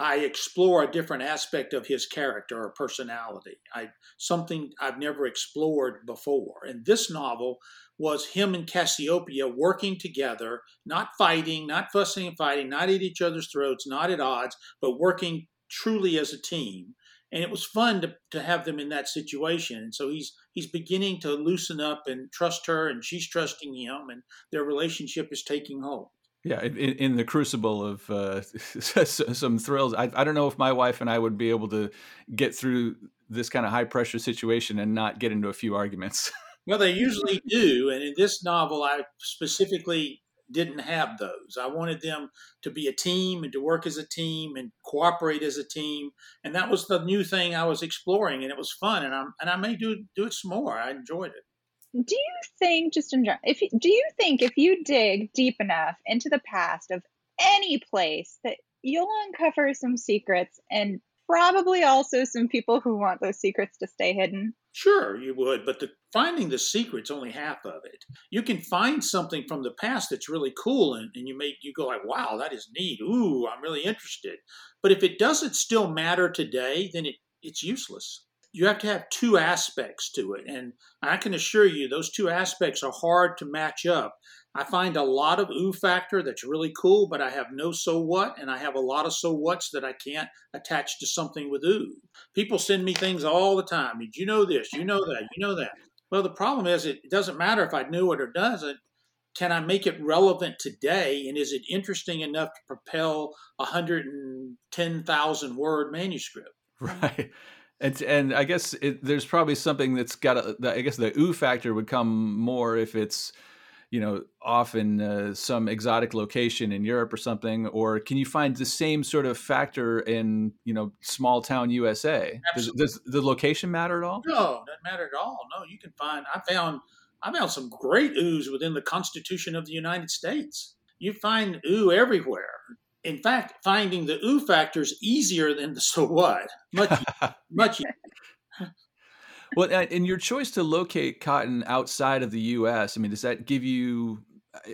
I explore a different aspect of his character or personality. I something I've never explored before. And this novel was him and Cassiopeia working together, not fighting, not fussing and fighting, not at each other's throats, not at odds, but working truly as a team. And it was fun to, to have them in that situation. And so he's he's beginning to loosen up and trust her, and she's trusting him, and their relationship is taking hold. Yeah, in, in, the crucible of uh, some thrills, I, I don't know if my wife and I would be able to get through this kind of high pressure situation and not get into a few arguments. well, they usually do, and in this novel, I specifically didn't have those. I wanted them to be a team and to work as a team and cooperate as a team, and that was the new thing I was exploring, and it was fun, and I'm and I may do do it some more. I enjoyed it do you think just in general if do you think if you dig deep enough into the past of any place that you'll uncover some secrets and probably also some people who want those secrets to stay hidden? Sure you would but the, finding the secret's only half of it. You can find something from the past that's really cool and, and you make you go like wow that is neat. Ooh i'm really interested. But if it doesn't still matter today then it, it's useless you have to have two aspects to it. And I can assure you, those two aspects are hard to match up. I find a lot of ooh factor that's really cool, but I have no so what, and I have a lot of so what's that I can't attach to something with ooh. People send me things all the time. Did you know this? You know that? You know that? Well, the problem is it doesn't matter if I knew it or doesn't. Can I make it relevant today? And is it interesting enough to propel a 110,000 word manuscript? Right. And and I guess it, there's probably something that's got a, I guess the ooh factor would come more if it's you know off in uh, some exotic location in Europe or something or can you find the same sort of factor in you know small town USA does, does, the location matter at all? No doesn't matter at all. No you can find I found I found some great oohs within the Constitution of the United States. You find ooh everywhere in fact, finding the ooh factor is easier than the so what. Much, much well, and your choice to locate cotton outside of the U.S. I mean, does that give you?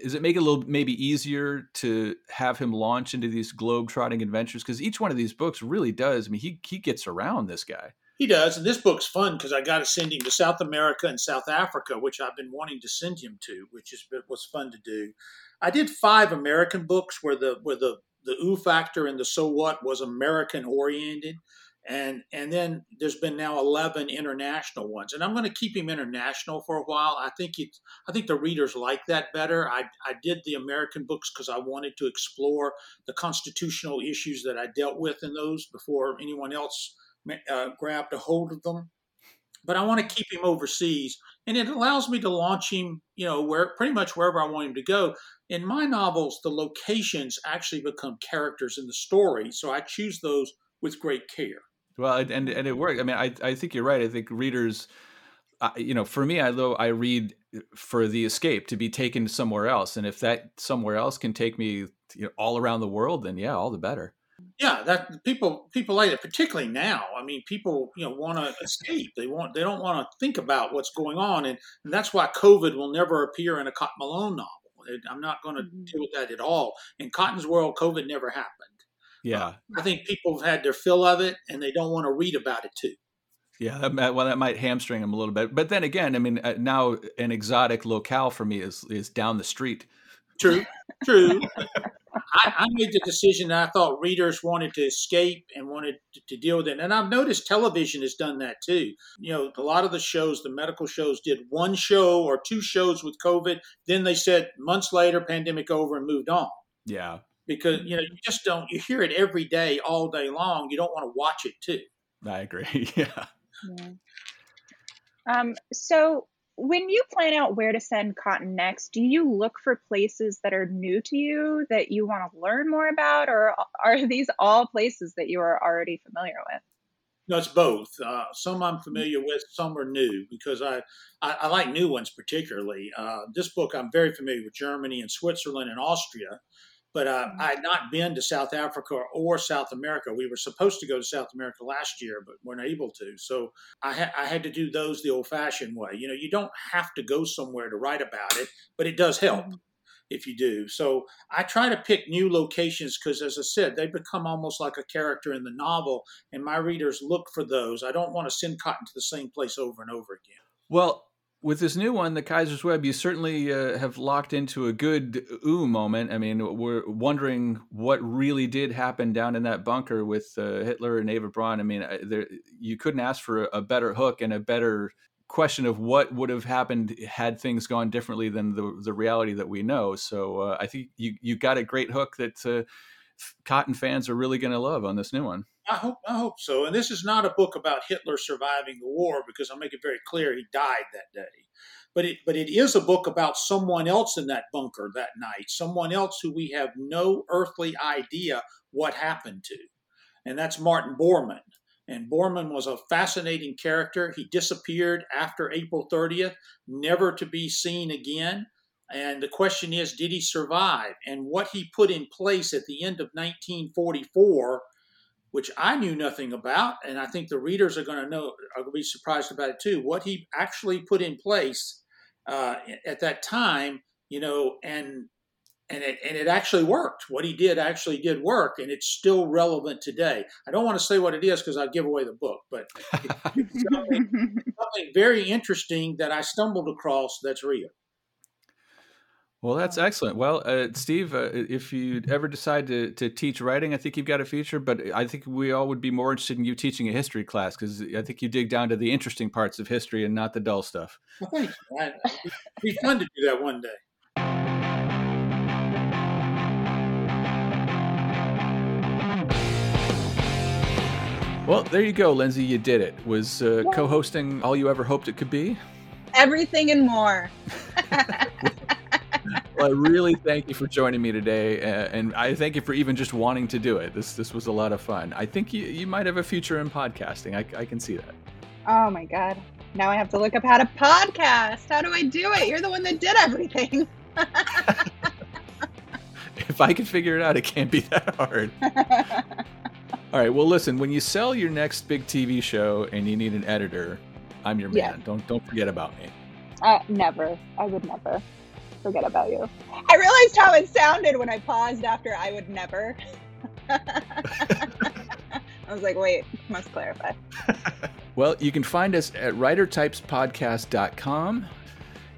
Does it make it a little maybe easier to have him launch into these globe trotting adventures? Because each one of these books really does. I mean, he he gets around this guy. He does, and this book's fun because I got to send him to South America and South Africa, which I've been wanting to send him to, which is was fun to do. I did five American books where the where the the ooh factor and the so what was American oriented, and and then there's been now 11 international ones. And i'm going to keep him international for a while. I think it i think the readers like that better. I i did the american books because i wanted to explore the constitutional issues that i dealt with in those before anyone else uh, grabbed a hold of them. But i want to keep him overseas and it allows me to launch him you know where pretty much wherever i want him to go in my novels the locations actually become characters in the story so i choose those with great care well, and and it worked. I mean, I I think you're right. I think readers, uh, you know, for me, I though I read for the escape to be taken somewhere else, and if that somewhere else can take me you know, all around the world, then yeah, all the better. Yeah, that people people like it, particularly now. I mean, people you know want to escape. They want they don't want to think about what's going on, and, and that's why COVID will never appear in a Cotton Malone novel. I'm not going to mm-hmm. deal with that at all. In Cotton's world, COVID never happened. Yeah. I think people have had their fill of it and they don't want to read about it too. Yeah, that might, well, that might hamstring them a little bit. But then again, I mean, uh, now an exotic locale for me is is down the street. True, true. I, I, made the decision that I thought readers wanted to escape and wanted to, to, deal with it. And I've noticed television has done that too. You know, a lot of the shows, the medical shows, did one show or two shows with COVID. Then they said months later, pandemic over, and moved on. Yeah because you know you just don't you hear it every day all day long you don't want to watch it too i agree yeah. yeah. Um, so when you plan out where to send cotton next do you look for places that are new to you that you want to learn more about or are these all places that you are already familiar with no, it's both. Uh, some I'm familiar with, some are new because I, I, I like new ones particularly. Uh, this book I'm very familiar with Germany and Switzerland and Austria, but uh, mm-hmm. I had not been to South Africa or South America. We were supposed to go to South America last year, but weren't able to. So I, ha- I had to do those the old fashioned way. You know, you don't have to go somewhere to write about it, but it does help. Mm-hmm. If you do. So I try to pick new locations because, as I said, they become almost like a character in the novel, and my readers look for those. I don't want to send cotton to the same place over and over again. Well, with this new one, the Kaiser's Web, you certainly uh, have locked into a good ooh moment. I mean, we're wondering what really did happen down in that bunker with uh, Hitler and Eva Braun. I mean, there, you couldn't ask for a, better hook and a better question of what would have happened had things gone differently than the the reality that we know. So uh, I think you you got a great hook that uh, Cotton fans are really going to love on this new one. I hope I hope so. And this is not a book about Hitler surviving the war because I'll make it very clear he died that day. But it but it is a book about someone else in that bunker that night, someone else who we have no earthly idea what happened to. And that's Martin Bormann. And Bormann was a fascinating character. He disappeared after April 30th, never to be seen again. And the question is, did he survive? And what he put in place at the end of 1944 which I knew nothing about, and I think the readers are going to know are going to be surprised about it too. What he actually put in place uh, at that time, you know, and and it and it actually worked. What he did actually did work, and it's still relevant today. I don't want to say what it is because I give away the book, but something, something very interesting that I stumbled across that's real. Well, that's excellent. Well, uh, Steve, uh, if you ever decide to, to teach writing, I think you've got a future. But I think we all would be more interested in you teaching a history class because I think you dig down to the interesting parts of history and not the dull stuff. Well, thanks. It'd be fun to do that one day. Well, there you go, Lindsay. You did it. Was uh, co-hosting all you ever hoped it could be? Everything and more. well, I really thank you for joining me today, and I thank you for even just wanting to do it. This this was a lot of fun. I think you, you might have a future in podcasting. I, I can see that. Oh my god! Now I have to look up how to podcast. How do I do it? You're the one that did everything. if I can figure it out, it can't be that hard. All right. Well, listen. When you sell your next big TV show and you need an editor, I'm your man. Don't don't forget about me. Uh, never. I would never forget about you. I realized how it sounded when I paused after I would never. I was like, wait, must clarify. Well, you can find us at writertypespodcast.com.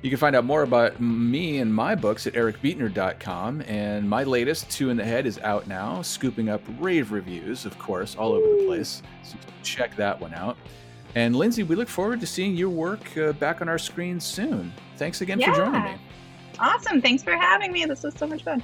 You can find out more about me and my books at ericbeetner.com. And my latest, Two in the Head, is out now, scooping up rave reviews, of course, all over the place. So check that one out. And Lindsay, we look forward to seeing your work uh, back on our screens soon. Thanks again yeah. for joining me. Awesome. Thanks for having me. This was so much fun.